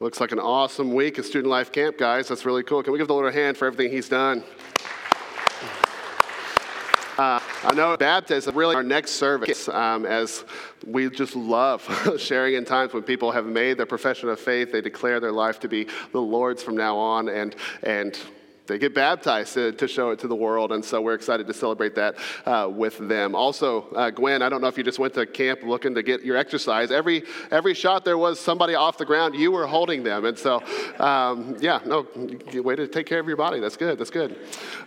Looks like an awesome week at Student Life Camp, guys. That's really cool. Can we give the Lord a hand for everything He's done? Uh, I know baptism really our next service, um, as we just love sharing in times when people have made their profession of faith, they declare their life to be the Lord's from now on, and and they get baptized to, to, show it to the world, and so we're excited to celebrate that uh, with them. Also, uh, Gwen, I don't know if you just went to camp looking to get your exercise. Every every shot there was somebody off the ground. You were holding them, and so um, yeah, no, way to take care of your body. That's good. That's good.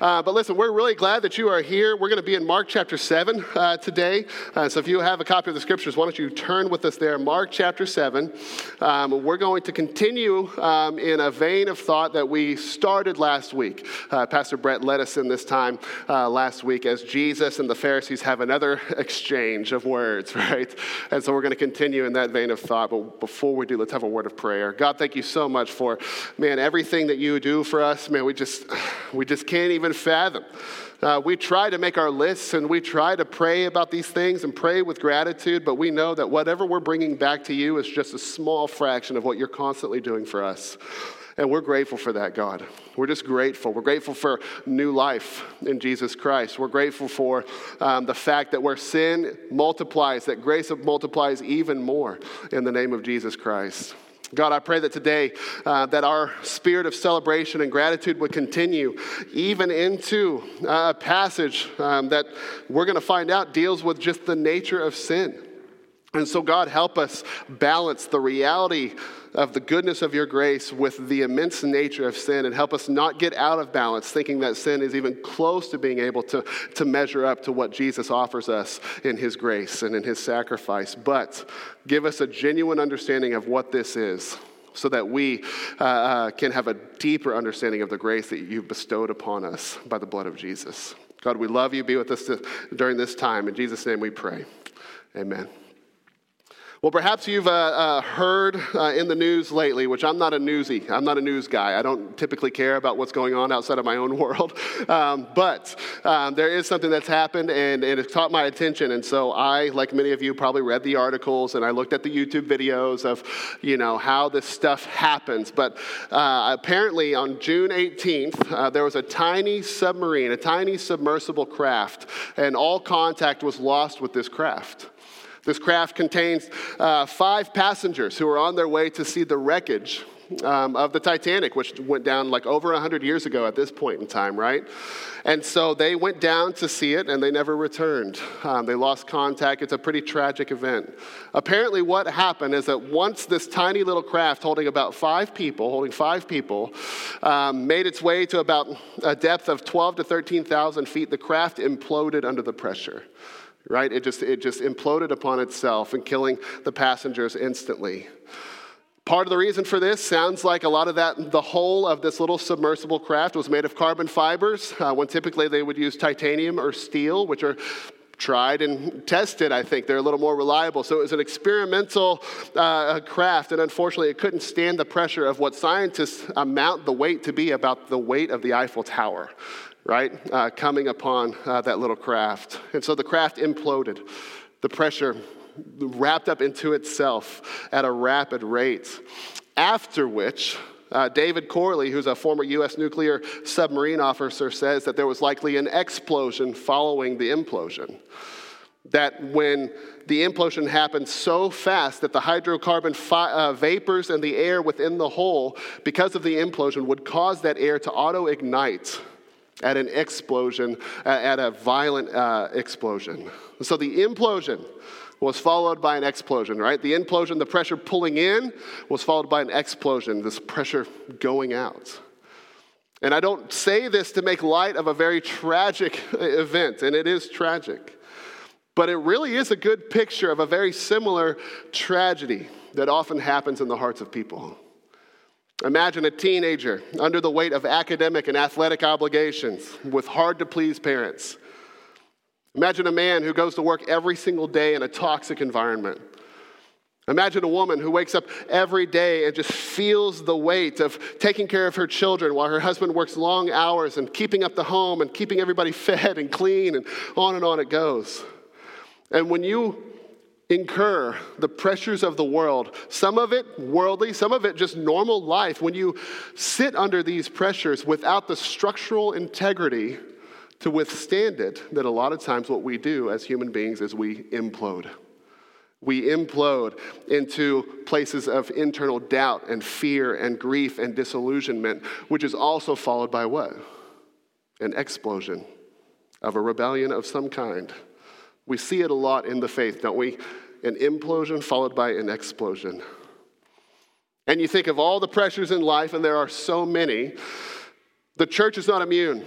Uh, but listen, we're really glad that you are here. We're going to be in Mark chapter seven uh, today. Uh, so if you have a copy of the scriptures, why don't you turn with us there? Mark chapter seven. Um, we're going to continue um, in a vein of thought that we started last week week. Uh, Pastor Brett led us in this time uh, last week as Jesus and the Pharisees have another exchange of words, right? And so we're going to continue in that vein of thought. But before we do, let's have a word of prayer. God, thank you so much for, man, everything that you do for us. Man, we just, we just can't even fathom. Uh, we try to make our lists and we try to pray about these things and pray with gratitude, but we know that whatever we're bringing back to you is just a small fraction of what you're constantly doing for us. And we're grateful for that, God. We're just grateful. We're grateful for new life in Jesus Christ. We're grateful for um, the fact that where sin multiplies, that grace multiplies even more in the name of Jesus Christ. God, I pray that today uh, that our spirit of celebration and gratitude would continue even into uh, a passage um, that we're going to find out deals with just the nature of sin. And so, God, help us balance the reality of the goodness of your grace with the immense nature of sin and help us not get out of balance thinking that sin is even close to being able to, to measure up to what Jesus offers us in his grace and in his sacrifice. But give us a genuine understanding of what this is so that we uh, uh, can have a deeper understanding of the grace that you've bestowed upon us by the blood of Jesus. God, we love you. Be with us to, during this time. In Jesus' name we pray. Amen. Well, perhaps you've uh, uh, heard uh, in the news lately, which I'm not a newsy. I'm not a news guy. I don't typically care about what's going on outside of my own world. Um, but um, there is something that's happened, and, and it's caught my attention. And so I, like many of you, probably read the articles, and I looked at the YouTube videos of, you know, how this stuff happens. But uh, apparently, on June 18th, uh, there was a tiny submarine, a tiny submersible craft, and all contact was lost with this craft. This craft contains uh, five passengers who are on their way to see the wreckage um, of the Titanic, which went down like over 100 years ago at this point in time, right? And so they went down to see it and they never returned. Um, they lost contact. It's a pretty tragic event. Apparently, what happened is that once this tiny little craft holding about five people, holding five people, um, made its way to about a depth of 12 to 13,000 feet, the craft imploded under the pressure right? It just, it just imploded upon itself and killing the passengers instantly. Part of the reason for this sounds like a lot of that, the whole of this little submersible craft was made of carbon fibers, uh, when typically they would use titanium or steel, which are tried and tested, I think. They're a little more reliable. So it was an experimental uh, craft, and unfortunately, it couldn't stand the pressure of what scientists amount the weight to be about the weight of the Eiffel Tower right, uh, coming upon uh, that little craft. And so the craft imploded. The pressure wrapped up into itself at a rapid rate. After which, uh, David Corley, who's a former U.S. nuclear submarine officer, says that there was likely an explosion following the implosion. That when the implosion happened so fast that the hydrocarbon fi- uh, vapors and the air within the hole, because of the implosion, would cause that air to auto ignite at an explosion, at a violent uh, explosion. So the implosion was followed by an explosion, right? The implosion, the pressure pulling in, was followed by an explosion, this pressure going out. And I don't say this to make light of a very tragic event, and it is tragic. But it really is a good picture of a very similar tragedy that often happens in the hearts of people. Imagine a teenager under the weight of academic and athletic obligations with hard to please parents. Imagine a man who goes to work every single day in a toxic environment. Imagine a woman who wakes up every day and just feels the weight of taking care of her children while her husband works long hours and keeping up the home and keeping everybody fed and clean and on and on it goes. And when you incur the pressures of the world, some of it worldly, some of it just normal life, when you sit under these pressures without the structural integrity to withstand it, that a lot of times what we do as human beings is we implode. We implode into places of internal doubt and fear and grief and disillusionment, which is also followed by what? An explosion of a rebellion of some kind. We see it a lot in the faith, don't we? An implosion followed by an explosion. And you think of all the pressures in life, and there are so many. The church is not immune.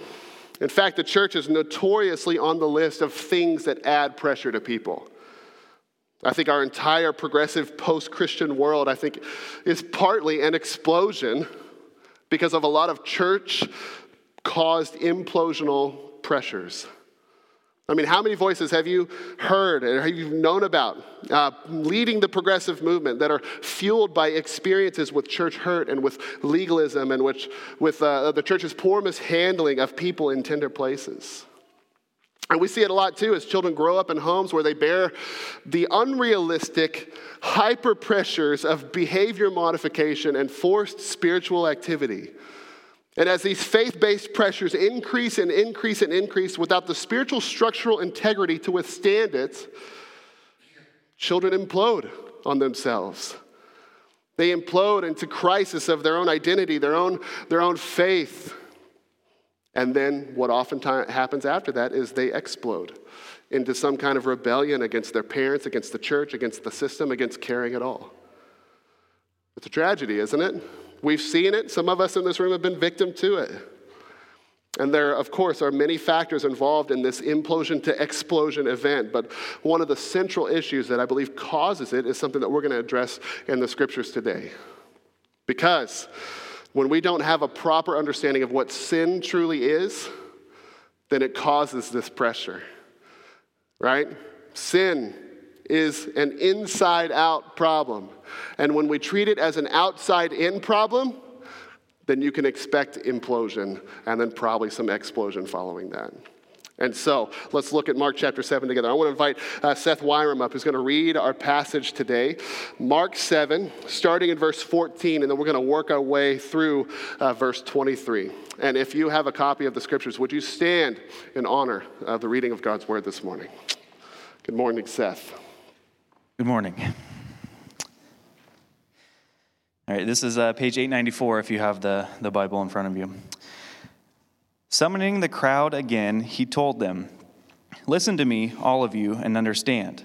In fact, the church is notoriously on the list of things that add pressure to people. I think our entire progressive post Christian world, I think, is partly an explosion because of a lot of church caused implosional pressures. I mean, how many voices have you heard and have you known about uh, leading the progressive movement that are fueled by experiences with church hurt and with legalism and which, with uh, the church's poor mishandling of people in tender places? And we see it a lot too as children grow up in homes where they bear the unrealistic hyper pressures of behavior modification and forced spiritual activity. And as these faith based pressures increase and increase and increase without the spiritual structural integrity to withstand it, children implode on themselves. They implode into crisis of their own identity, their own, their own faith. And then what often happens after that is they explode into some kind of rebellion against their parents, against the church, against the system, against caring at all. It's a tragedy, isn't it? We've seen it. Some of us in this room have been victim to it. And there, of course, are many factors involved in this implosion to explosion event. But one of the central issues that I believe causes it is something that we're going to address in the scriptures today. Because when we don't have a proper understanding of what sin truly is, then it causes this pressure, right? Sin is an inside out problem. And when we treat it as an outside in problem, then you can expect implosion and then probably some explosion following that. And so let's look at Mark chapter 7 together. I want to invite uh, Seth Wyram up, who's going to read our passage today. Mark 7, starting in verse 14, and then we're going to work our way through uh, verse 23. And if you have a copy of the scriptures, would you stand in honor of the reading of God's word this morning? Good morning, Seth. Good morning. All right, this is uh, page 894 if you have the, the Bible in front of you. Summoning the crowd again, he told them, Listen to me, all of you, and understand.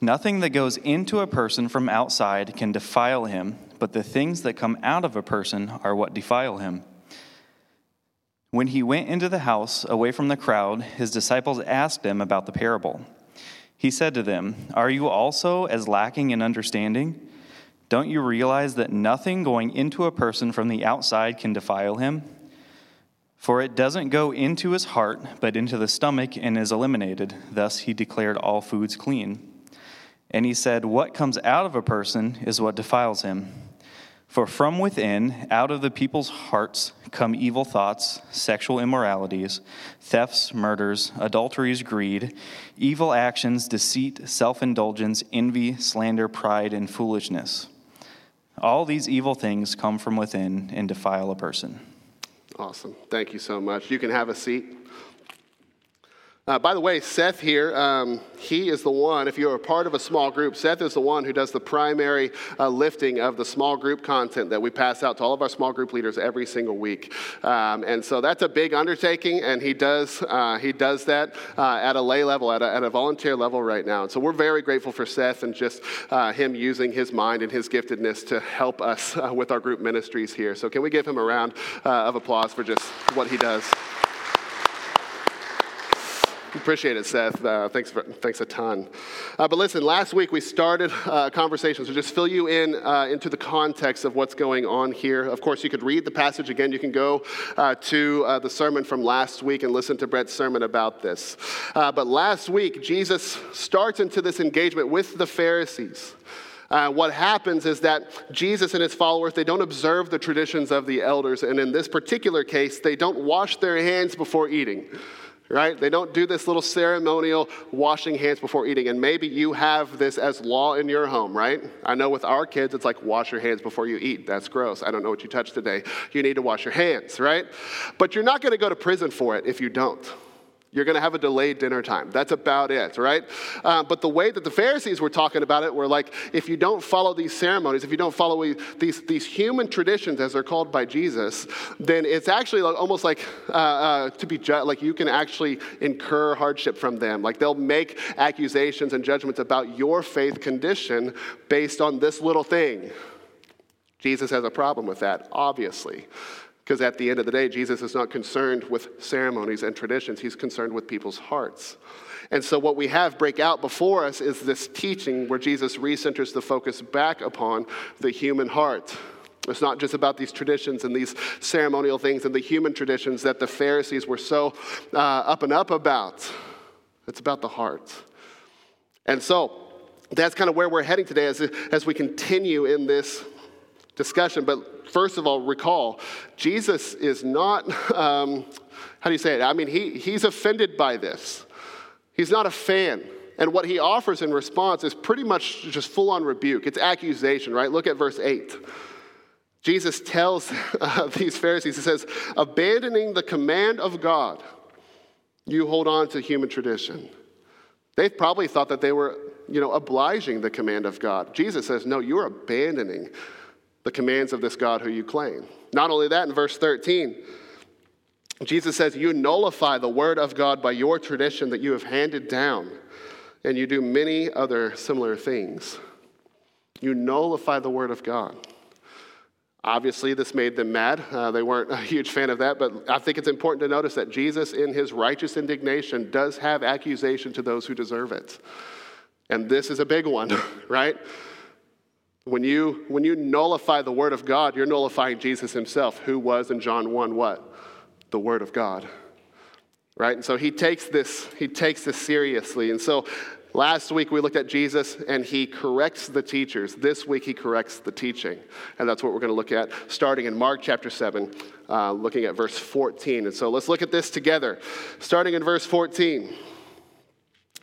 Nothing that goes into a person from outside can defile him, but the things that come out of a person are what defile him. When he went into the house away from the crowd, his disciples asked him about the parable. He said to them, Are you also as lacking in understanding? Don't you realize that nothing going into a person from the outside can defile him? For it doesn't go into his heart, but into the stomach and is eliminated. Thus he declared all foods clean. And he said, What comes out of a person is what defiles him. For from within, out of the people's hearts, come evil thoughts, sexual immoralities, thefts, murders, adulteries, greed, evil actions, deceit, self indulgence, envy, slander, pride, and foolishness. All these evil things come from within and defile a person. Awesome. Thank you so much. You can have a seat. Uh, by the way, Seth here, um, he is the one, if you're a part of a small group, Seth is the one who does the primary uh, lifting of the small group content that we pass out to all of our small group leaders every single week. Um, and so that's a big undertaking, and he does, uh, he does that uh, at a lay level, at a, at a, volunteer level right now. And so we're very grateful for Seth and just uh, him using his mind and his giftedness to help us uh, with our group ministries here. So can we give him a round of applause for just what he does? Appreciate it, Seth. Uh, thanks, for, thanks a ton. Uh, but listen, last week we started uh, conversations to just fill you in uh, into the context of what's going on here. Of course, you could read the passage again. You can go uh, to uh, the sermon from last week and listen to Brett's sermon about this. but last week, Jesus starts into this engagement with the Pharisees. Uh, what happens is that Jesus and his followers, they don't observe the traditions of the elders. And in this particular case, they don't wash their hands before eating right? They don't do this little ceremonial washing hands before eating. And maybe you have this as law in your home, right? I know with our kids, it's like wash your hands before you eat. That's gross. I don't know what you touched today. You need to wash your hands, right? But you're not going to go to prison for it if you don't. You're going to have a delayed dinner time. That's about it, right? Uh, but the way that the Pharisees were talking about it were like, if you don't follow these ceremonies, if you don't follow these, these human traditions as they're called by Jesus, then it's actually like, almost like uh, uh, to be ju- like you can actually incur hardship from them. Like they'll make accusations and judgments about your faith condition based on this little thing. Jesus has a problem with that, obviously. Because at the end of the day, Jesus is not concerned with ceremonies and traditions, he's concerned with people's hearts. And so, what we have break out before us is this teaching where Jesus recenters the focus back upon the human heart. It's not just about these traditions and these ceremonial things and the human traditions that the Pharisees were so uh, up and up about. It's about the heart. And so, that's kind of where we're heading today as, as we continue in this discussion. But first of all, recall Jesus is not, um, how do you say it? I mean, he, he's offended by this. He's not a fan. And what he offers in response is pretty much just full on rebuke. It's accusation, right? Look at verse 8. Jesus tells uh, these Pharisees, he says, abandoning the command of God, you hold on to human tradition. They probably thought that they were, you know, obliging the command of God. Jesus says, no, you're abandoning the commands of this God who you claim. Not only that, in verse 13, Jesus says, You nullify the word of God by your tradition that you have handed down, and you do many other similar things. You nullify the word of God. Obviously, this made them mad. Uh, they weren't a huge fan of that, but I think it's important to notice that Jesus, in his righteous indignation, does have accusation to those who deserve it. And this is a big one, right? When you, when you nullify the Word of God, you're nullifying Jesus himself, who was in John 1 what? The Word of God. Right? And so he takes this, he takes this seriously. And so last week we looked at Jesus and he corrects the teachers. This week he corrects the teaching. And that's what we're going to look at starting in Mark chapter 7, uh, looking at verse 14. And so let's look at this together. Starting in verse 14.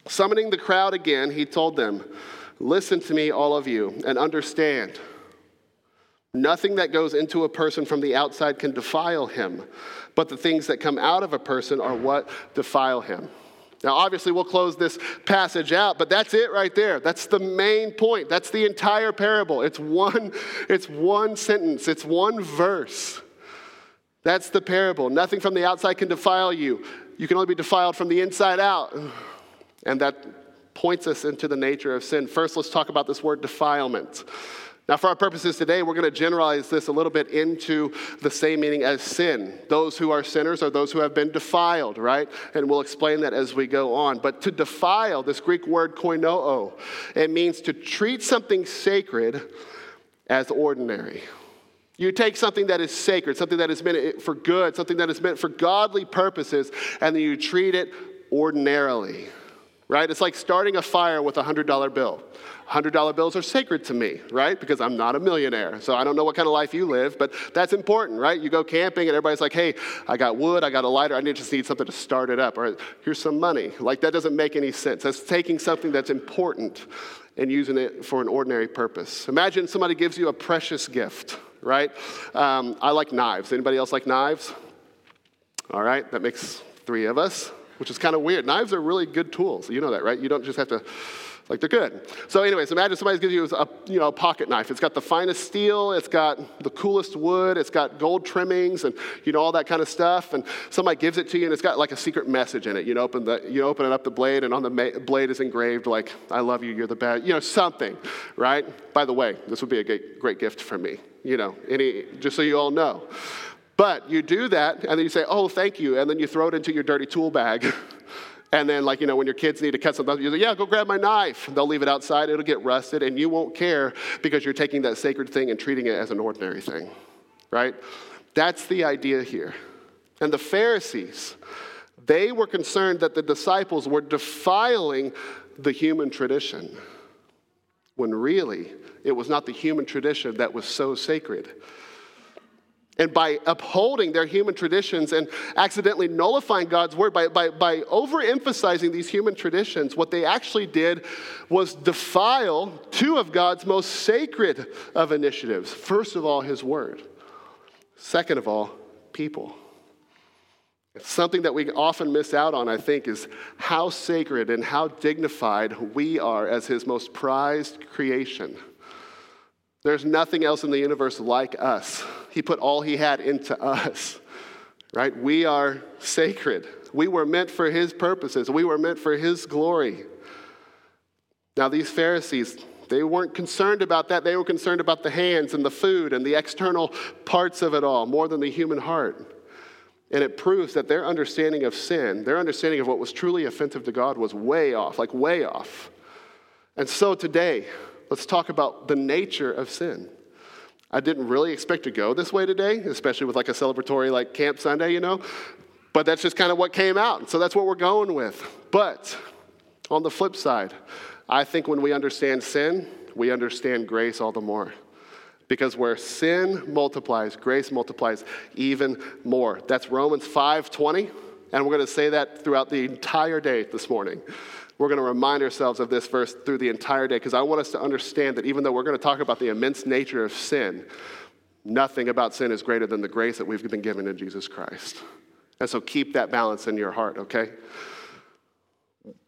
Summoning the crowd again, he told them, Listen to me, all of you, and understand. Nothing that goes into a person from the outside can defile him, but the things that come out of a person are what defile him. Now, obviously, we'll close this passage out, but that's it right there. That's the main point. That's the entire parable. It's one, it's one sentence, it's one verse. That's the parable. Nothing from the outside can defile you. You can only be defiled from the inside out. And that points us into the nature of sin. First, let's talk about this word defilement. Now, for our purposes today, we're going to generalize this a little bit into the same meaning as sin. Those who are sinners are those who have been defiled, right? And we'll explain that as we go on. But to defile, this Greek word koinoo, it means to treat something sacred as ordinary. You take something that is sacred, something that is meant for good, something that is meant for godly purposes, and then you treat it ordinarily right? It's like starting a fire with a $100 bill. $100 bills are sacred to me, right? Because I'm not a millionaire. So I don't know what kind of life you live, but that's important, right? You go camping and everybody's like, hey, I got wood, I got a lighter, I just need something to start it up. Or here's some money. Like that doesn't make any sense. That's taking something that's important and using it for an ordinary purpose. Imagine somebody gives you a precious gift, right? Um, I like knives. Anybody else like knives? All right, that makes three of us which is kind of weird. Knives are really good tools. You know that, right? You don't just have to, like, they're good. So, anyways, imagine somebody gives you a, you know, a pocket knife. It's got the finest steel, it's got the coolest wood, it's got gold trimmings, and, you know, all that kind of stuff. And somebody gives it to you, and it's got like a secret message in it. You open, the, you open it up the blade, and on the ma- blade is engraved, like, I love you, you're the best, you know, something, right? By the way, this would be a great, great gift for me, you know, any, just so you all know. But you do that, and then you say, oh, thank you, and then you throw it into your dirty tool bag. And then, like, you know, when your kids need to cut something, you say, yeah, go grab my knife. They'll leave it outside, it'll get rusted, and you won't care because you're taking that sacred thing and treating it as an ordinary thing, right? That's the idea here. And the Pharisees, they were concerned that the disciples were defiling the human tradition, when really it was not the human tradition that was so sacred. And by upholding their human traditions and accidentally nullifying God's word, by, by, by overemphasizing these human traditions, what they actually did was defile two of God's most sacred of initiatives. First of all, his word. Second of all, people. Something that we often miss out on, I think, is how sacred and how dignified we are as his most prized creation. There's nothing else in the universe like us. He put all he had into us, right? We are sacred. We were meant for his purposes, we were meant for his glory. Now, these Pharisees, they weren't concerned about that. They were concerned about the hands and the food and the external parts of it all more than the human heart. And it proves that their understanding of sin, their understanding of what was truly offensive to God, was way off, like way off. And so today, let's talk about the nature of sin. I didn't really expect to go this way today, especially with like a celebratory like Camp Sunday, you know. But that's just kind of what came out. So that's what we're going with. But on the flip side, I think when we understand sin, we understand grace all the more. Because where sin multiplies, grace multiplies even more. That's Romans 5:20, and we're going to say that throughout the entire day this morning. We're going to remind ourselves of this verse through the entire day because I want us to understand that even though we're going to talk about the immense nature of sin, nothing about sin is greater than the grace that we've been given in Jesus Christ. And so keep that balance in your heart, okay?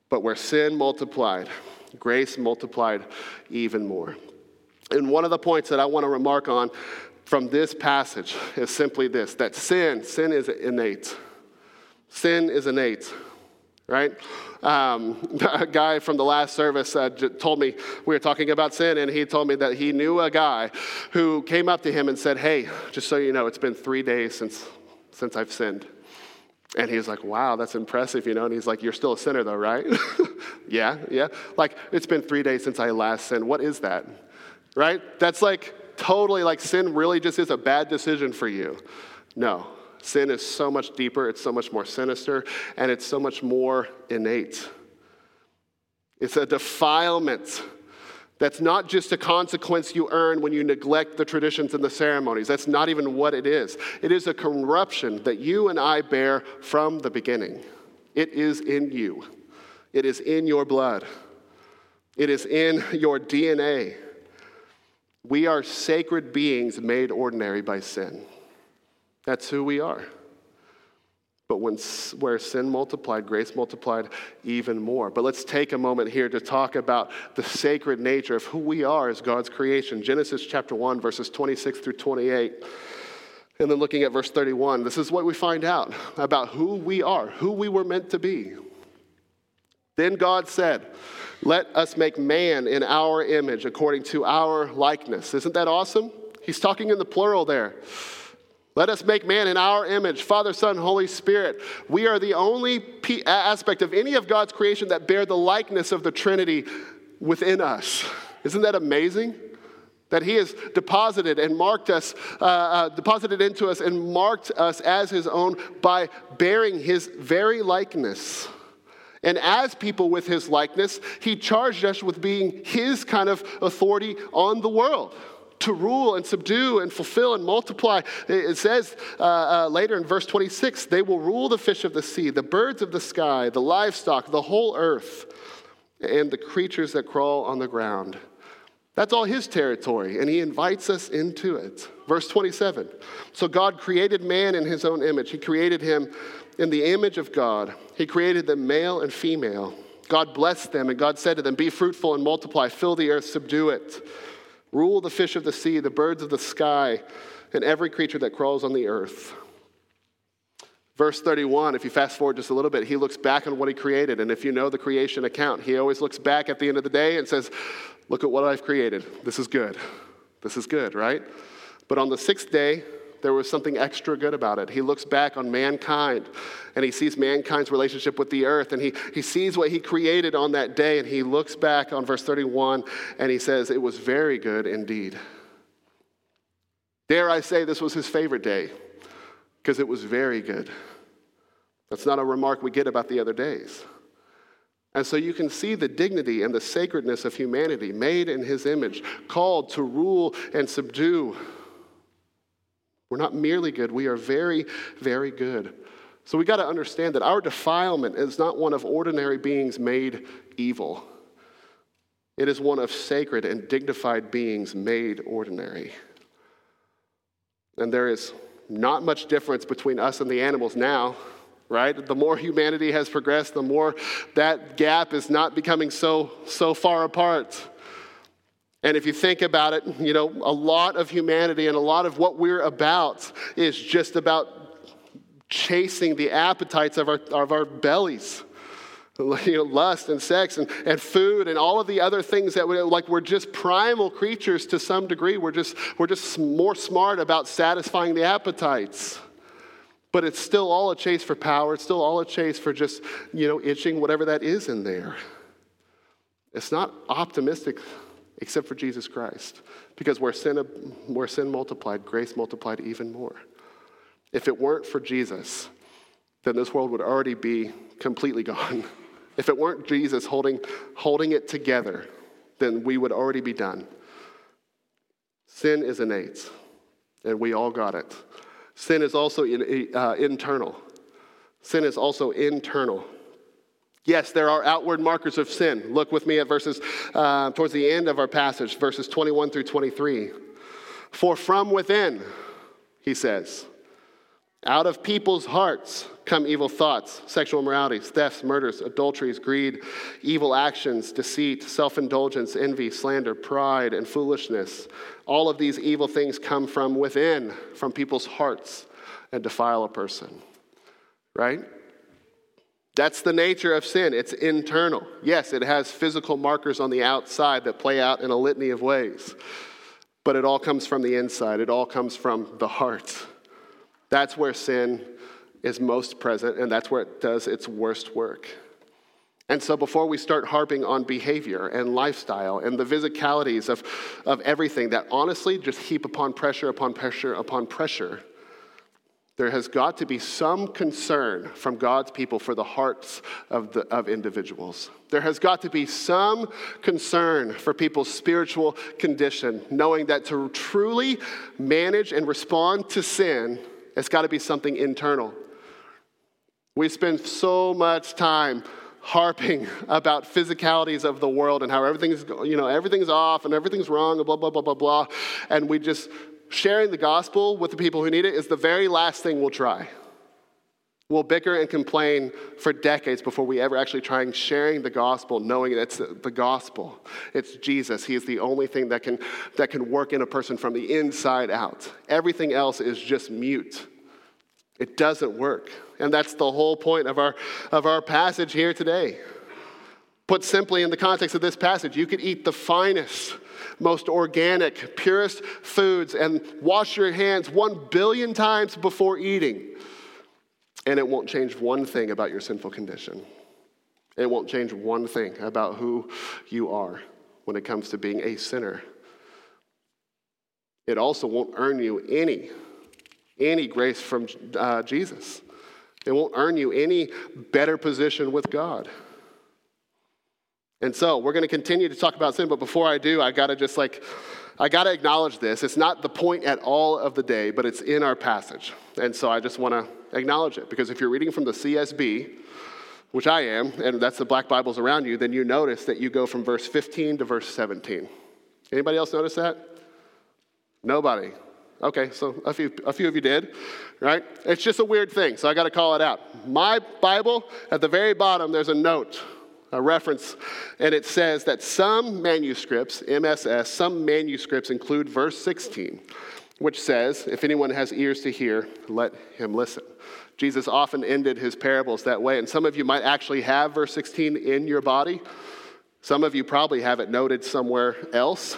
But where sin multiplied, grace multiplied even more. And one of the points that I want to remark on from this passage is simply this that sin, sin is innate. Sin is innate right? Um, a guy from the last service uh, told me, we were talking about sin, and he told me that he knew a guy who came up to him and said, Hey, just so you know, it's been three days since, since I've sinned. And he was like, Wow, that's impressive, you know? And he's like, You're still a sinner, though, right? yeah, yeah. Like, it's been three days since I last sinned. What is that? Right? That's like totally like sin really just is a bad decision for you. No, Sin is so much deeper, it's so much more sinister, and it's so much more innate. It's a defilement that's not just a consequence you earn when you neglect the traditions and the ceremonies. That's not even what it is. It is a corruption that you and I bear from the beginning. It is in you, it is in your blood, it is in your DNA. We are sacred beings made ordinary by sin. That's who we are. But when, where sin multiplied, grace multiplied even more. But let's take a moment here to talk about the sacred nature of who we are as God's creation. Genesis chapter 1, verses 26 through 28. And then looking at verse 31, this is what we find out about who we are, who we were meant to be. Then God said, Let us make man in our image according to our likeness. Isn't that awesome? He's talking in the plural there. Let us make man in our image, Father, Son, Holy Spirit. We are the only aspect of any of God's creation that bear the likeness of the Trinity within us. Isn't that amazing? That He has deposited and marked us, uh, uh, deposited into us and marked us as His own by bearing His very likeness. And as people with His likeness, He charged us with being His kind of authority on the world to rule and subdue and fulfill and multiply. It says uh, uh, later in verse 26 they will rule the fish of the sea, the birds of the sky, the livestock, the whole earth, and the creatures that crawl on the ground. That's all his territory, and he invites us into it. Verse 27 So God created man in his own image. He created him in the image of God, he created them male and female. God blessed them, and God said to them, Be fruitful and multiply, fill the earth, subdue it. Rule the fish of the sea, the birds of the sky, and every creature that crawls on the earth. Verse 31, if you fast forward just a little bit, he looks back on what he created. And if you know the creation account, he always looks back at the end of the day and says, Look at what I've created. This is good. This is good, right? But on the sixth day, there was something extra good about it. He looks back on mankind and he sees mankind's relationship with the earth and he, he sees what he created on that day and he looks back on verse 31 and he says, It was very good indeed. Dare I say this was his favorite day because it was very good. That's not a remark we get about the other days. And so you can see the dignity and the sacredness of humanity made in his image, called to rule and subdue We're not merely good, we are very, very good. So we got to understand that our defilement is not one of ordinary beings made evil. It is one of sacred and dignified beings made ordinary. And there is not much difference between us and the animals now, right? The more humanity has progressed, the more that gap is not becoming so, so far apart. And if you think about it, you know, a lot of humanity and a lot of what we're about is just about chasing the appetites of our, of our bellies. You know, lust and sex and, and food and all of the other things that we like we're just primal creatures to some degree. We're just, we're just more smart about satisfying the appetites. But it's still all a chase for power. It's still all a chase for just, you know, itching whatever that is in there. It's not optimistic except for Jesus Christ. Because where sin, where sin multiplied, grace multiplied even more. If it weren't for Jesus, then this world would already be completely gone. If it weren't Jesus holding, holding it together, then we would already be done. Sin is innate, and we all got it. Sin is also in, uh, internal. Sin is also internal. Yes, there are outward markers of sin. Look with me at verses uh, towards the end of our passage, verses 21 through 23. For from within, he says, out of people's hearts come evil thoughts, sexual immoralities, thefts, murders, adulteries, greed, evil actions, deceit, self indulgence, envy, slander, pride, and foolishness. All of these evil things come from within, from people's hearts, and defile a person. Right? That's the nature of sin. It's internal. Yes, it has physical markers on the outside that play out in a litany of ways, but it all comes from the inside, it all comes from the heart. That's where sin is most present, and that's where it does its worst work. And so, before we start harping on behavior and lifestyle and the physicalities of, of everything that honestly just heap upon pressure, upon pressure, upon pressure, there has got to be some concern from God's people for the hearts of, the, of individuals. There has got to be some concern for people's spiritual condition, knowing that to truly manage and respond to sin, it's got to be something internal. We spend so much time harping about physicalities of the world and how everything's, you know, everything's off and everything's wrong and blah, blah, blah, blah, blah. And we just sharing the gospel with the people who need it is the very last thing we'll try. We'll bicker and complain for decades before we ever actually try sharing the gospel, knowing that it's the gospel. It's Jesus. He is the only thing that can, that can work in a person from the inside out. Everything else is just mute. It doesn't work. And that's the whole point of our, of our passage here today. Put simply, in the context of this passage, you could eat the finest most organic, purest foods and wash your hands one billion times before eating. And it won't change one thing about your sinful condition. It won't change one thing about who you are when it comes to being a sinner. It also won't earn you any, any grace from uh, Jesus. It won't earn you any better position with God. And so we're going to continue to talk about sin, but before I do, I got to just like, I got to acknowledge this. It's not the point at all of the day, but it's in our passage. And so I just want to acknowledge it because if you're reading from the CSB, which I am, and that's the black Bibles around you, then you notice that you go from verse 15 to verse 17. Anybody else notice that? Nobody. Okay, so a few, a few of you did, right? It's just a weird thing, so I got to call it out. My Bible, at the very bottom, there's a note a reference, and it says that some manuscripts, MSS, some manuscripts include verse 16, which says, If anyone has ears to hear, let him listen. Jesus often ended his parables that way, and some of you might actually have verse 16 in your body. Some of you probably have it noted somewhere else,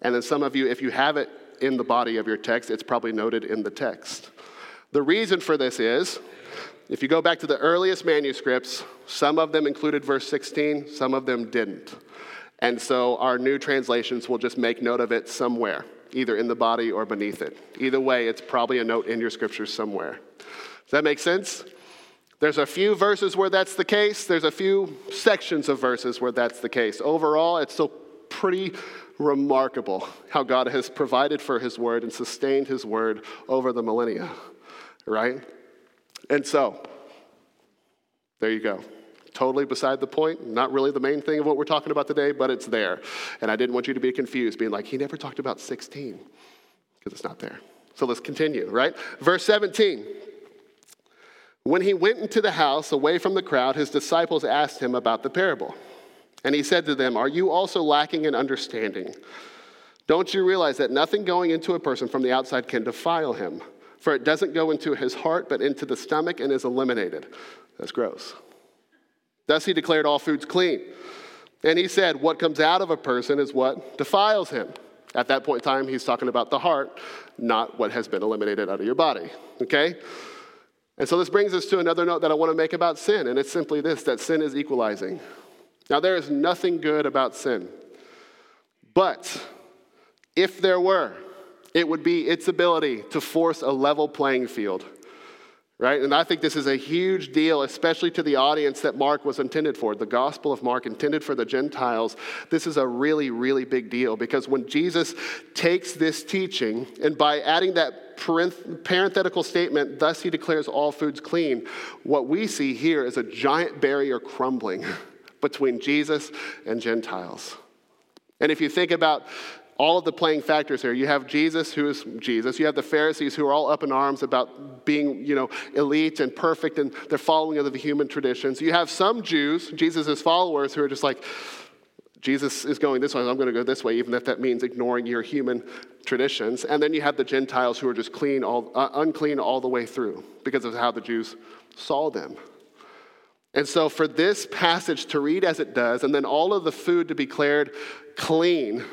and then some of you, if you have it in the body of your text, it's probably noted in the text. The reason for this is if you go back to the earliest manuscripts, some of them included verse 16, some of them didn't. And so our new translations will just make note of it somewhere, either in the body or beneath it. Either way, it's probably a note in your scriptures somewhere. Does that make sense? There's a few verses where that's the case, there's a few sections of verses where that's the case. Overall, it's still pretty remarkable how God has provided for his word and sustained his word over the millennia, right? And so, there you go. Totally beside the point, not really the main thing of what we're talking about today, but it's there. And I didn't want you to be confused, being like, he never talked about 16, because it's not there. So let's continue, right? Verse 17. When he went into the house away from the crowd, his disciples asked him about the parable. And he said to them, Are you also lacking in understanding? Don't you realize that nothing going into a person from the outside can defile him? For it doesn't go into his heart, but into the stomach and is eliminated. That's gross. Thus he declared all foods clean. And he said, What comes out of a person is what defiles him. At that point in time, he's talking about the heart, not what has been eliminated out of your body. Okay? And so this brings us to another note that I want to make about sin, and it's simply this that sin is equalizing. Now, there is nothing good about sin. But if there were, it would be its ability to force a level playing field. Right? And I think this is a huge deal, especially to the audience that Mark was intended for. The Gospel of Mark, intended for the Gentiles. This is a really, really big deal because when Jesus takes this teaching, and by adding that parenthetical statement, thus he declares all foods clean, what we see here is a giant barrier crumbling. between Jesus and Gentiles. And if you think about all of the playing factors here. You have Jesus, who is Jesus. You have the Pharisees, who are all up in arms about being, you know, elite and perfect and they're following of the human traditions. You have some Jews, Jesus' followers, who are just like, Jesus is going this way, I'm going to go this way, even if that means ignoring your human traditions. And then you have the Gentiles who are just clean, all, uh, unclean all the way through because of how the Jews saw them. And so, for this passage to read as it does, and then all of the food to be declared clean,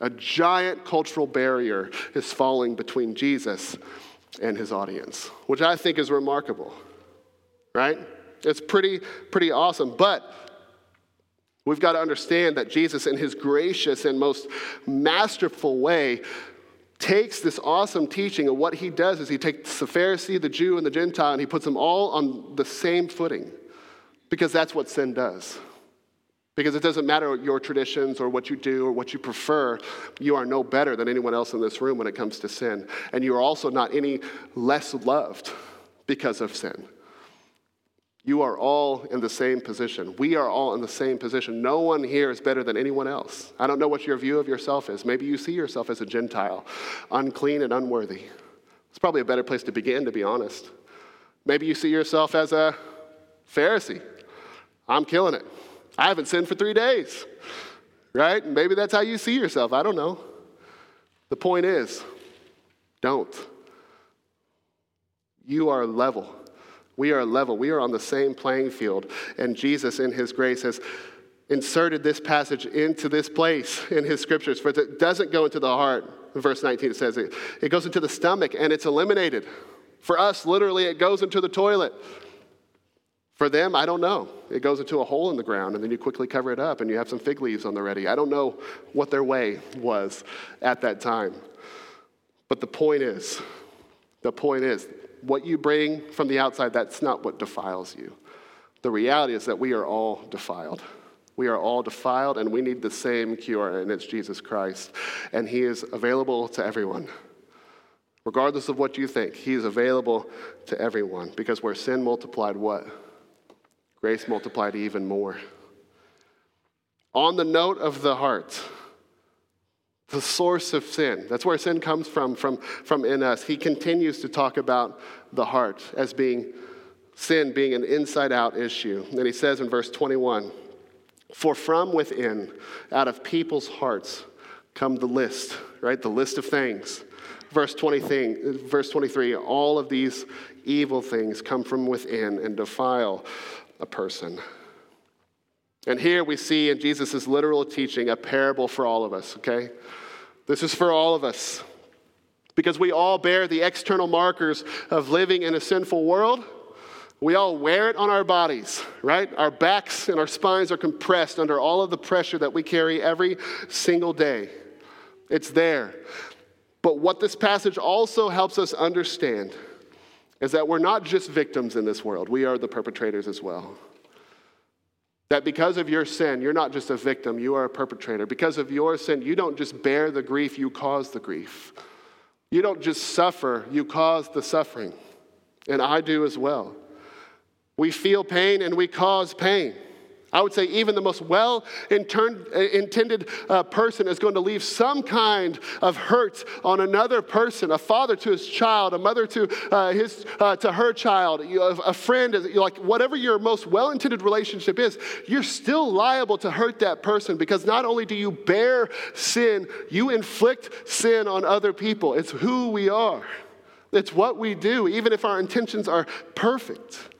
a giant cultural barrier is falling between Jesus and his audience, which I think is remarkable, right? It's pretty, pretty awesome. But we've got to understand that Jesus, in his gracious and most masterful way, takes this awesome teaching, and what he does is he takes the Pharisee, the Jew, and the Gentile, and he puts them all on the same footing. Because that's what sin does. Because it doesn't matter your traditions or what you do or what you prefer, you are no better than anyone else in this room when it comes to sin. And you are also not any less loved because of sin. You are all in the same position. We are all in the same position. No one here is better than anyone else. I don't know what your view of yourself is. Maybe you see yourself as a Gentile, unclean and unworthy. It's probably a better place to begin, to be honest. Maybe you see yourself as a Pharisee, I'm killing it. I haven't sinned for three days, right? Maybe that's how you see yourself. I don't know. The point is, don't. You are level. We are level. We are on the same playing field. And Jesus, in His grace, has inserted this passage into this place in His scriptures. For it doesn't go into the heart. Verse 19, it says it, it goes into the stomach and it's eliminated. For us, literally, it goes into the toilet. For them, I don't know. It goes into a hole in the ground and then you quickly cover it up and you have some fig leaves on the ready. I don't know what their way was at that time. But the point is, the point is, what you bring from the outside, that's not what defiles you. The reality is that we are all defiled. We are all defiled and we need the same cure, and it's Jesus Christ. And He is available to everyone. Regardless of what you think, He is available to everyone because where sin multiplied, what? Grace multiplied even more. On the note of the heart, the source of sin, that's where sin comes from, from, from in us. He continues to talk about the heart as being sin being an inside out issue. And he says in verse 21 For from within, out of people's hearts, come the list, right? The list of things. Verse, 20 thing, verse 23 All of these evil things come from within and defile a person. And here we see in Jesus' literal teaching a parable for all of us, okay? This is for all of us. Because we all bear the external markers of living in a sinful world. We all wear it on our bodies, right? Our backs and our spines are compressed under all of the pressure that we carry every single day. It's there. But what this passage also helps us understand is that we're not just victims in this world, we are the perpetrators as well. That because of your sin, you're not just a victim, you are a perpetrator. Because of your sin, you don't just bear the grief, you cause the grief. You don't just suffer, you cause the suffering. And I do as well. We feel pain and we cause pain. I would say even the most well intended uh, person is going to leave some kind of hurt on another person a father to his child, a mother to, uh, his, uh, to her child, a friend, like whatever your most well intended relationship is, you're still liable to hurt that person because not only do you bear sin, you inflict sin on other people. It's who we are, it's what we do, even if our intentions are perfect.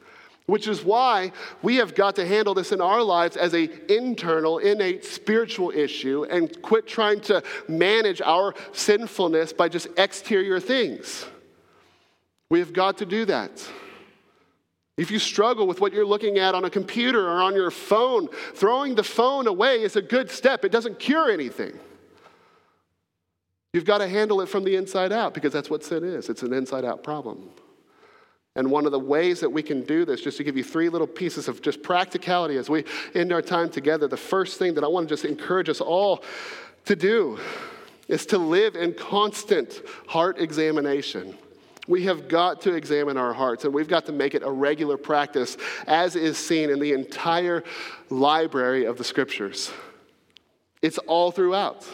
Which is why we have got to handle this in our lives as a internal, innate spiritual issue and quit trying to manage our sinfulness by just exterior things. We have got to do that. If you struggle with what you're looking at on a computer or on your phone, throwing the phone away is a good step. It doesn't cure anything. You've got to handle it from the inside out because that's what sin is it's an inside out problem. And one of the ways that we can do this, just to give you three little pieces of just practicality as we end our time together, the first thing that I want to just encourage us all to do is to live in constant heart examination. We have got to examine our hearts, and we've got to make it a regular practice, as is seen in the entire library of the scriptures. It's all throughout.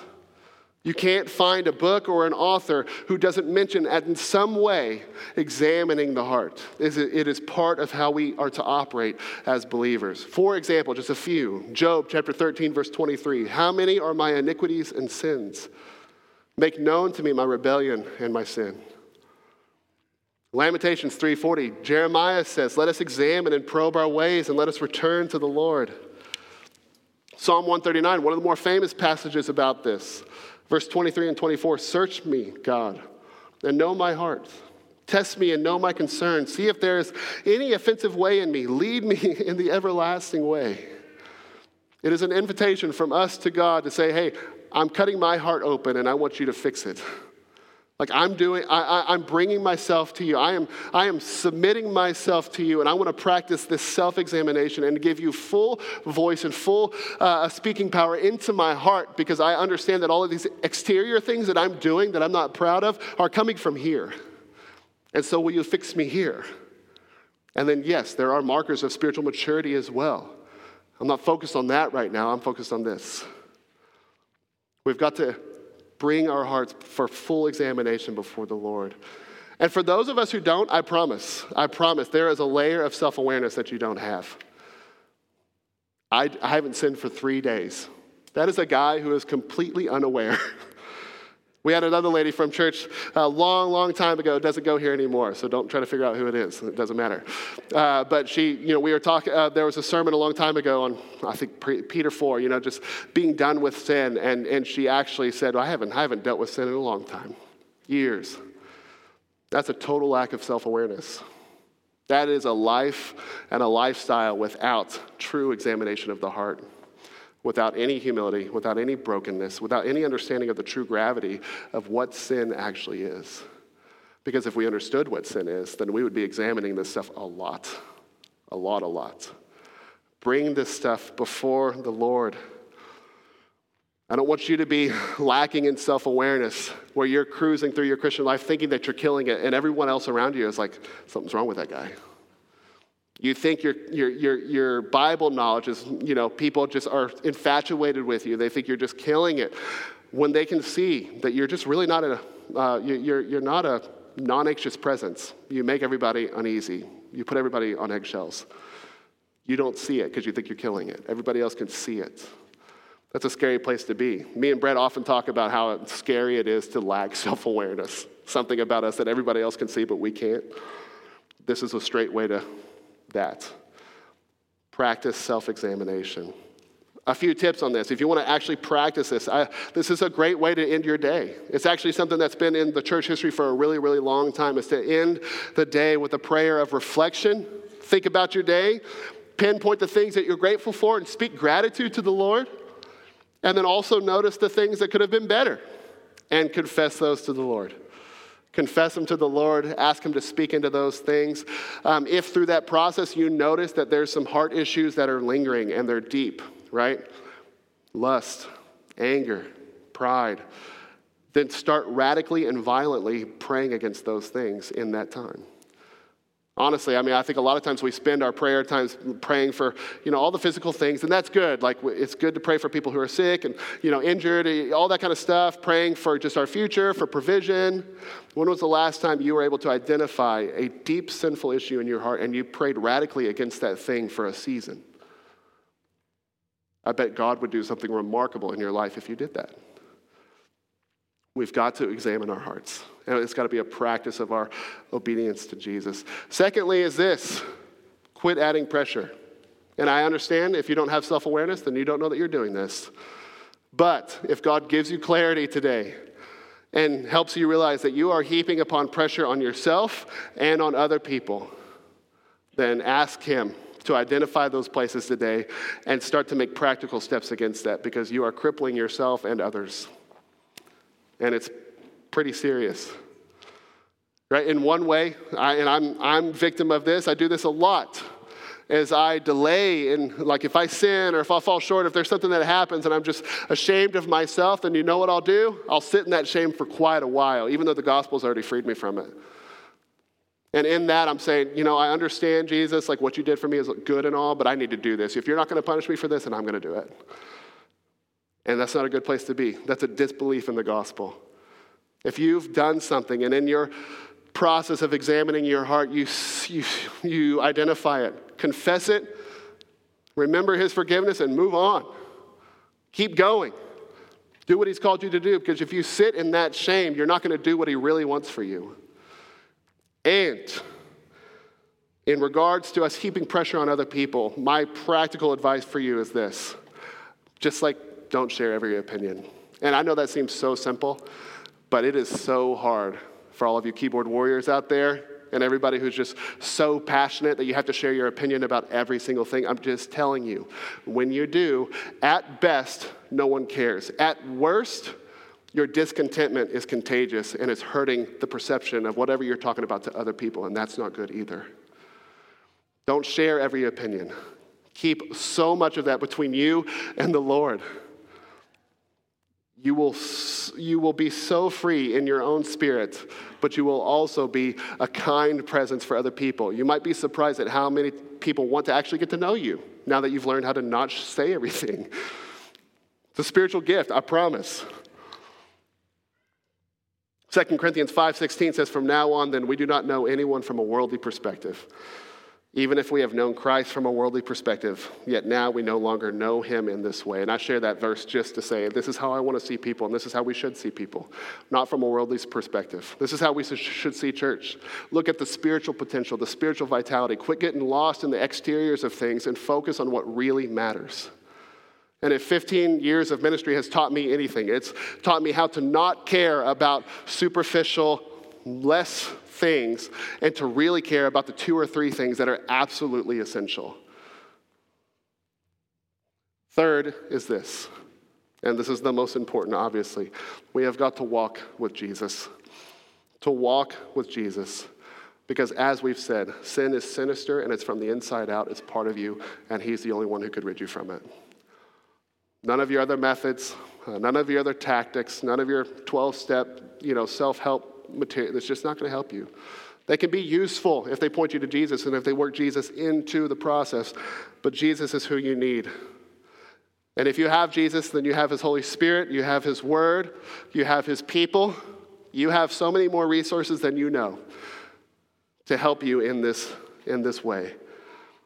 You can't find a book or an author who doesn't mention in some way examining the heart. It is part of how we are to operate as believers. For example, just a few Job chapter 13, verse 23 How many are my iniquities and sins? Make known to me my rebellion and my sin. Lamentations 3:40 Jeremiah says, "Let us examine and probe our ways and let us return to the Lord." Psalm 139, one of the more famous passages about this. Verse 23 and 24 Search me, God, and know my heart. Test me and know my concern. See if there is any offensive way in me. Lead me in the everlasting way. It is an invitation from us to God to say, Hey, I'm cutting my heart open and I want you to fix it. Like I'm doing, I, I, am bringing myself to you. I am, I am submitting myself to you, and I want to practice this self examination and give you full voice and full uh, speaking power into my heart because I understand that all of these exterior things that I'm doing that I'm not proud of are coming from here. And so, will you fix me here? And then, yes, there are markers of spiritual maturity as well. I'm not focused on that right now, I'm focused on this. We've got to bring our hearts for full examination before the Lord. And for those of us who don't, I promise, I promise, there is a layer of self awareness that you don't have. I, I haven't sinned for three days. That is a guy who is completely unaware We had another lady from church a long, long time ago. Doesn't go here anymore, so don't try to figure out who it is. It doesn't matter. Uh, but she, you know, we were talking. Uh, there was a sermon a long time ago on, I think Peter four. You know, just being done with sin, and and she actually said, "I haven't, I haven't dealt with sin in a long time, years." That's a total lack of self-awareness. That is a life and a lifestyle without true examination of the heart without any humility, without any brokenness, without any understanding of the true gravity of what sin actually is. Because if we understood what sin is, then we would be examining this stuff a lot, a lot, a lot. Bring this stuff before the Lord. I don't want you to be lacking in self awareness where you're cruising through your Christian life thinking that you're killing it, and everyone else around you is like, something's wrong with that guy. You think your, your, your, your Bible knowledge is, you know, people just are infatuated with you. They think you're just killing it when they can see that you're just really not a, uh, you're, you're not a non anxious presence. You make everybody uneasy, you put everybody on eggshells. You don't see it because you think you're killing it. Everybody else can see it. That's a scary place to be. Me and Brett often talk about how scary it is to lack self awareness, something about us that everybody else can see, but we can't. This is a straight way to that. Practice self examination. A few tips on this. If you want to actually practice this, I, this is a great way to end your day. It's actually something that's been in the church history for a really, really long time, is to end the day with a prayer of reflection. Think about your day, pinpoint the things that you're grateful for, and speak gratitude to the Lord. And then also notice the things that could have been better and confess those to the Lord. Confess them to the Lord, ask Him to speak into those things. Um, if through that process you notice that there's some heart issues that are lingering and they're deep, right? Lust, anger, pride, then start radically and violently praying against those things in that time. Honestly, I mean, I think a lot of times we spend our prayer times praying for, you know, all the physical things, and that's good. Like, it's good to pray for people who are sick and, you know, injured, eh, all that kind of stuff, praying for just our future, for provision. When was the last time you were able to identify a deep sinful issue in your heart and you prayed radically against that thing for a season? I bet God would do something remarkable in your life if you did that. We've got to examine our hearts. And it's got to be a practice of our obedience to Jesus. Secondly, is this quit adding pressure. And I understand if you don't have self awareness, then you don't know that you're doing this. But if God gives you clarity today and helps you realize that you are heaping upon pressure on yourself and on other people, then ask Him to identify those places today and start to make practical steps against that because you are crippling yourself and others and it's pretty serious. Right? In one way, I, and I'm, I'm victim of this, I do this a lot. As I delay, and like if I sin or if I fall short, if there's something that happens and I'm just ashamed of myself, then you know what I'll do? I'll sit in that shame for quite a while, even though the gospel's already freed me from it. And in that, I'm saying, you know, I understand, Jesus, like what you did for me is good and all, but I need to do this. If you're not going to punish me for this, then I'm going to do it. And that's not a good place to be. That's a disbelief in the gospel. If you've done something and in your process of examining your heart, you, you, you identify it, confess it, remember his forgiveness, and move on. Keep going. Do what he's called you to do because if you sit in that shame, you're not going to do what he really wants for you. And in regards to us heaping pressure on other people, my practical advice for you is this just like don't share every opinion. And I know that seems so simple, but it is so hard for all of you keyboard warriors out there and everybody who's just so passionate that you have to share your opinion about every single thing. I'm just telling you, when you do, at best, no one cares. At worst, your discontentment is contagious and it's hurting the perception of whatever you're talking about to other people, and that's not good either. Don't share every opinion. Keep so much of that between you and the Lord you will, you will be so free in your own spirit, but you will also be a kind presence for other people. You might be surprised at how many people want to actually get to know you now that you've learned how to not say everything. It's a spiritual gift, I promise. 2 Corinthians 5:16 says from now on then we do not know anyone from a worldly perspective. Even if we have known Christ from a worldly perspective, yet now we no longer know him in this way. And I share that verse just to say, this is how I want to see people, and this is how we should see people, not from a worldly perspective. This is how we should see church. Look at the spiritual potential, the spiritual vitality. Quit getting lost in the exteriors of things and focus on what really matters. And if 15 years of ministry has taught me anything, it's taught me how to not care about superficial, less things and to really care about the two or three things that are absolutely essential. Third is this, and this is the most important, obviously. We have got to walk with Jesus. To walk with Jesus. Because as we've said, sin is sinister and it's from the inside out, it's part of you, and He's the only one who could rid you from it. None of your other methods, uh, none of your other tactics, none of your 12 step, you know, self help material that's just not going to help you. They can be useful if they point you to Jesus and if they work Jesus into the process, but Jesus is who you need. And if you have Jesus, then you have His Holy Spirit, you have His Word, you have His people, you have so many more resources than you know to help you in this, in this way.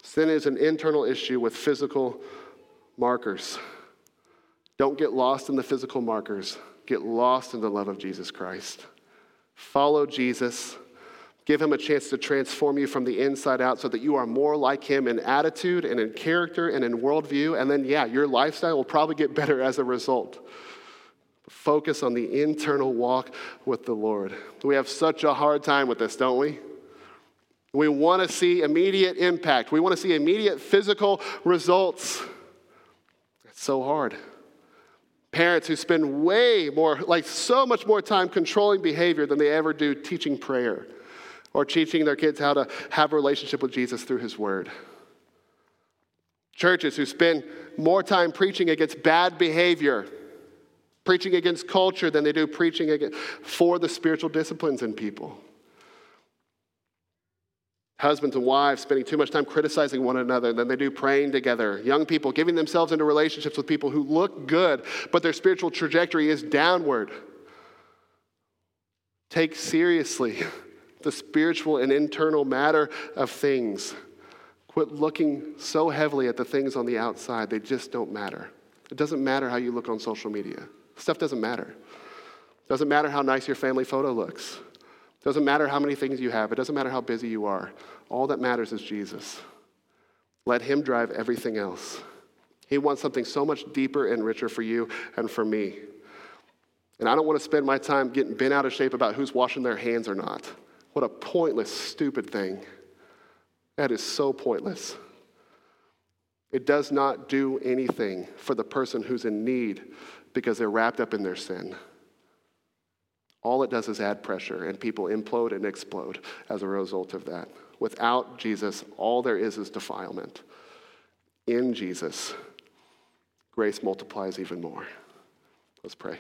Sin is an internal issue with physical markers. Don't get lost in the physical markers, get lost in the love of Jesus Christ. Follow Jesus. Give him a chance to transform you from the inside out so that you are more like him in attitude and in character and in worldview. And then, yeah, your lifestyle will probably get better as a result. Focus on the internal walk with the Lord. We have such a hard time with this, don't we? We want to see immediate impact. We want to see immediate physical results. It's so hard Parents who spend way more, like so much more time controlling behavior than they ever do teaching prayer or teaching their kids how to have a relationship with Jesus through his word. Churches who spend more time preaching against bad behavior, preaching against culture than they do preaching against, for the spiritual disciplines in people. Husbands and wives spending too much time criticizing one another than they do praying together. Young people giving themselves into relationships with people who look good, but their spiritual trajectory is downward. Take seriously the spiritual and internal matter of things. Quit looking so heavily at the things on the outside, they just don't matter. It doesn't matter how you look on social media. Stuff doesn't matter. It doesn't matter how nice your family photo looks. It doesn't matter how many things you have. It doesn't matter how busy you are. All that matters is Jesus. Let Him drive everything else. He wants something so much deeper and richer for you and for me. And I don't want to spend my time getting bent out of shape about who's washing their hands or not. What a pointless, stupid thing. That is so pointless. It does not do anything for the person who's in need because they're wrapped up in their sin. All it does is add pressure, and people implode and explode as a result of that. Without Jesus, all there is is defilement. In Jesus, grace multiplies even more. Let's pray.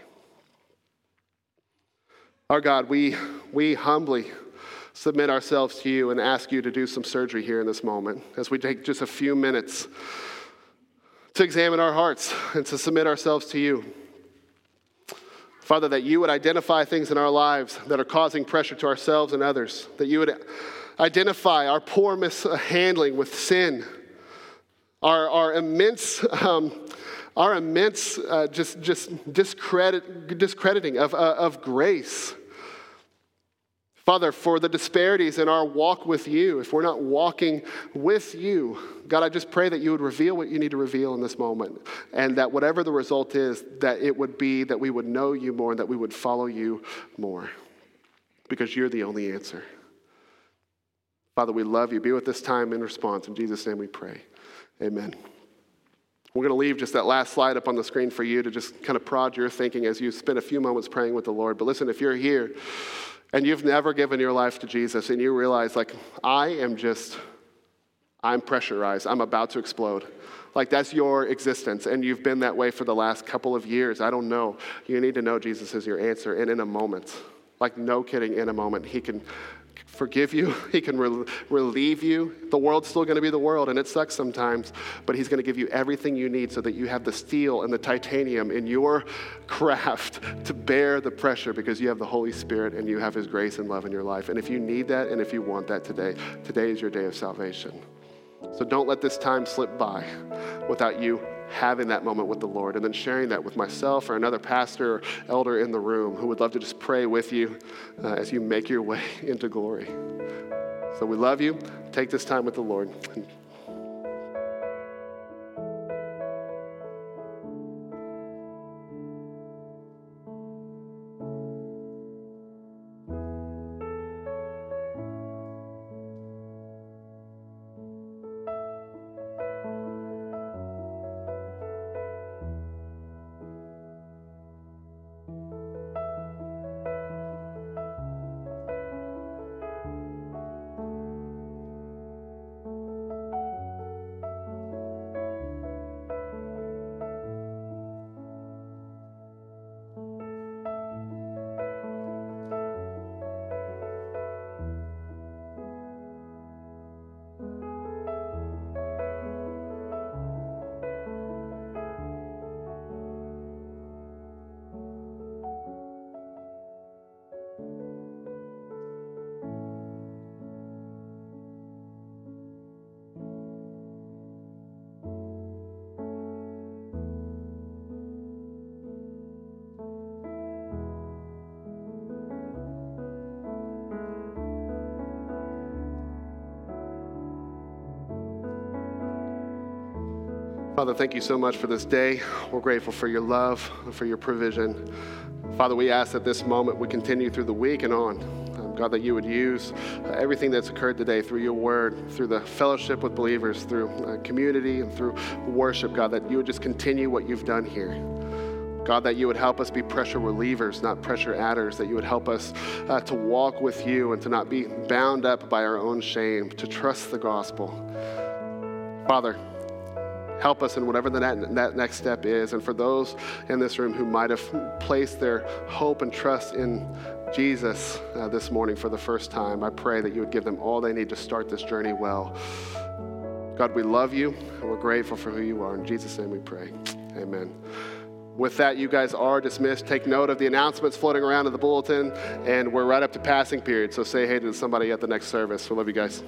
Our God, we, we humbly submit ourselves to you and ask you to do some surgery here in this moment as we take just a few minutes to examine our hearts and to submit ourselves to you. Father, that you would identify things in our lives that are causing pressure to ourselves and others, that you would identify our poor mishandling with sin, our, our immense. Um, our immense uh, just, just discredit, discrediting of, uh, of grace Father, for the disparities in our walk with you, if we're not walking with you, God, I just pray that you would reveal what you need to reveal in this moment. And that whatever the result is, that it would be that we would know you more and that we would follow you more. Because you're the only answer. Father, we love you. Be with this time in response. In Jesus' name we pray. Amen. We're going to leave just that last slide up on the screen for you to just kind of prod your thinking as you spend a few moments praying with the Lord. But listen, if you're here, and you've never given your life to Jesus and you realize, like, I am just, I'm pressurized, I'm about to explode. Like, that's your existence, and you've been that way for the last couple of years. I don't know. You need to know Jesus is your answer, and in a moment, like, no kidding, in a moment, He can forgive you, He can re- relieve you. The world's still going to be the world, and it sucks sometimes, but He's going to give you everything you need so that you have the steel and the titanium in your craft to bear the pressure because you have the Holy Spirit and you have His grace and love in your life. And if you need that and if you want that today, today is your day of salvation. So don't let this time slip by without you having that moment with the Lord and then sharing that with myself or another pastor or elder in the room who would love to just pray with you uh, as you make your way into glory. So we love you. Take this time with the Lord. Father, thank you so much for this day. We're grateful for your love, and for your provision. Father, we ask that this moment would continue through the week and on. Um, God, that you would use uh, everything that's occurred today through your word, through the fellowship with believers, through uh, community, and through worship, God, that you would just continue what you've done here. God, that you would help us be pressure relievers, not pressure adders, that you would help us uh, to walk with you and to not be bound up by our own shame, to trust the gospel. Father, help us in whatever the that next step is. And for those in this room who might have placed their hope and trust in Jesus uh, this morning for the first time, I pray that you would give them all they need to start this journey well. God, we love you and we're grateful for who you are. In Jesus' name we pray. Amen. With that, you guys are dismissed. Take note of the announcements floating around in the bulletin, and we're right up to passing period. So say hey to somebody at the next service. We love you guys.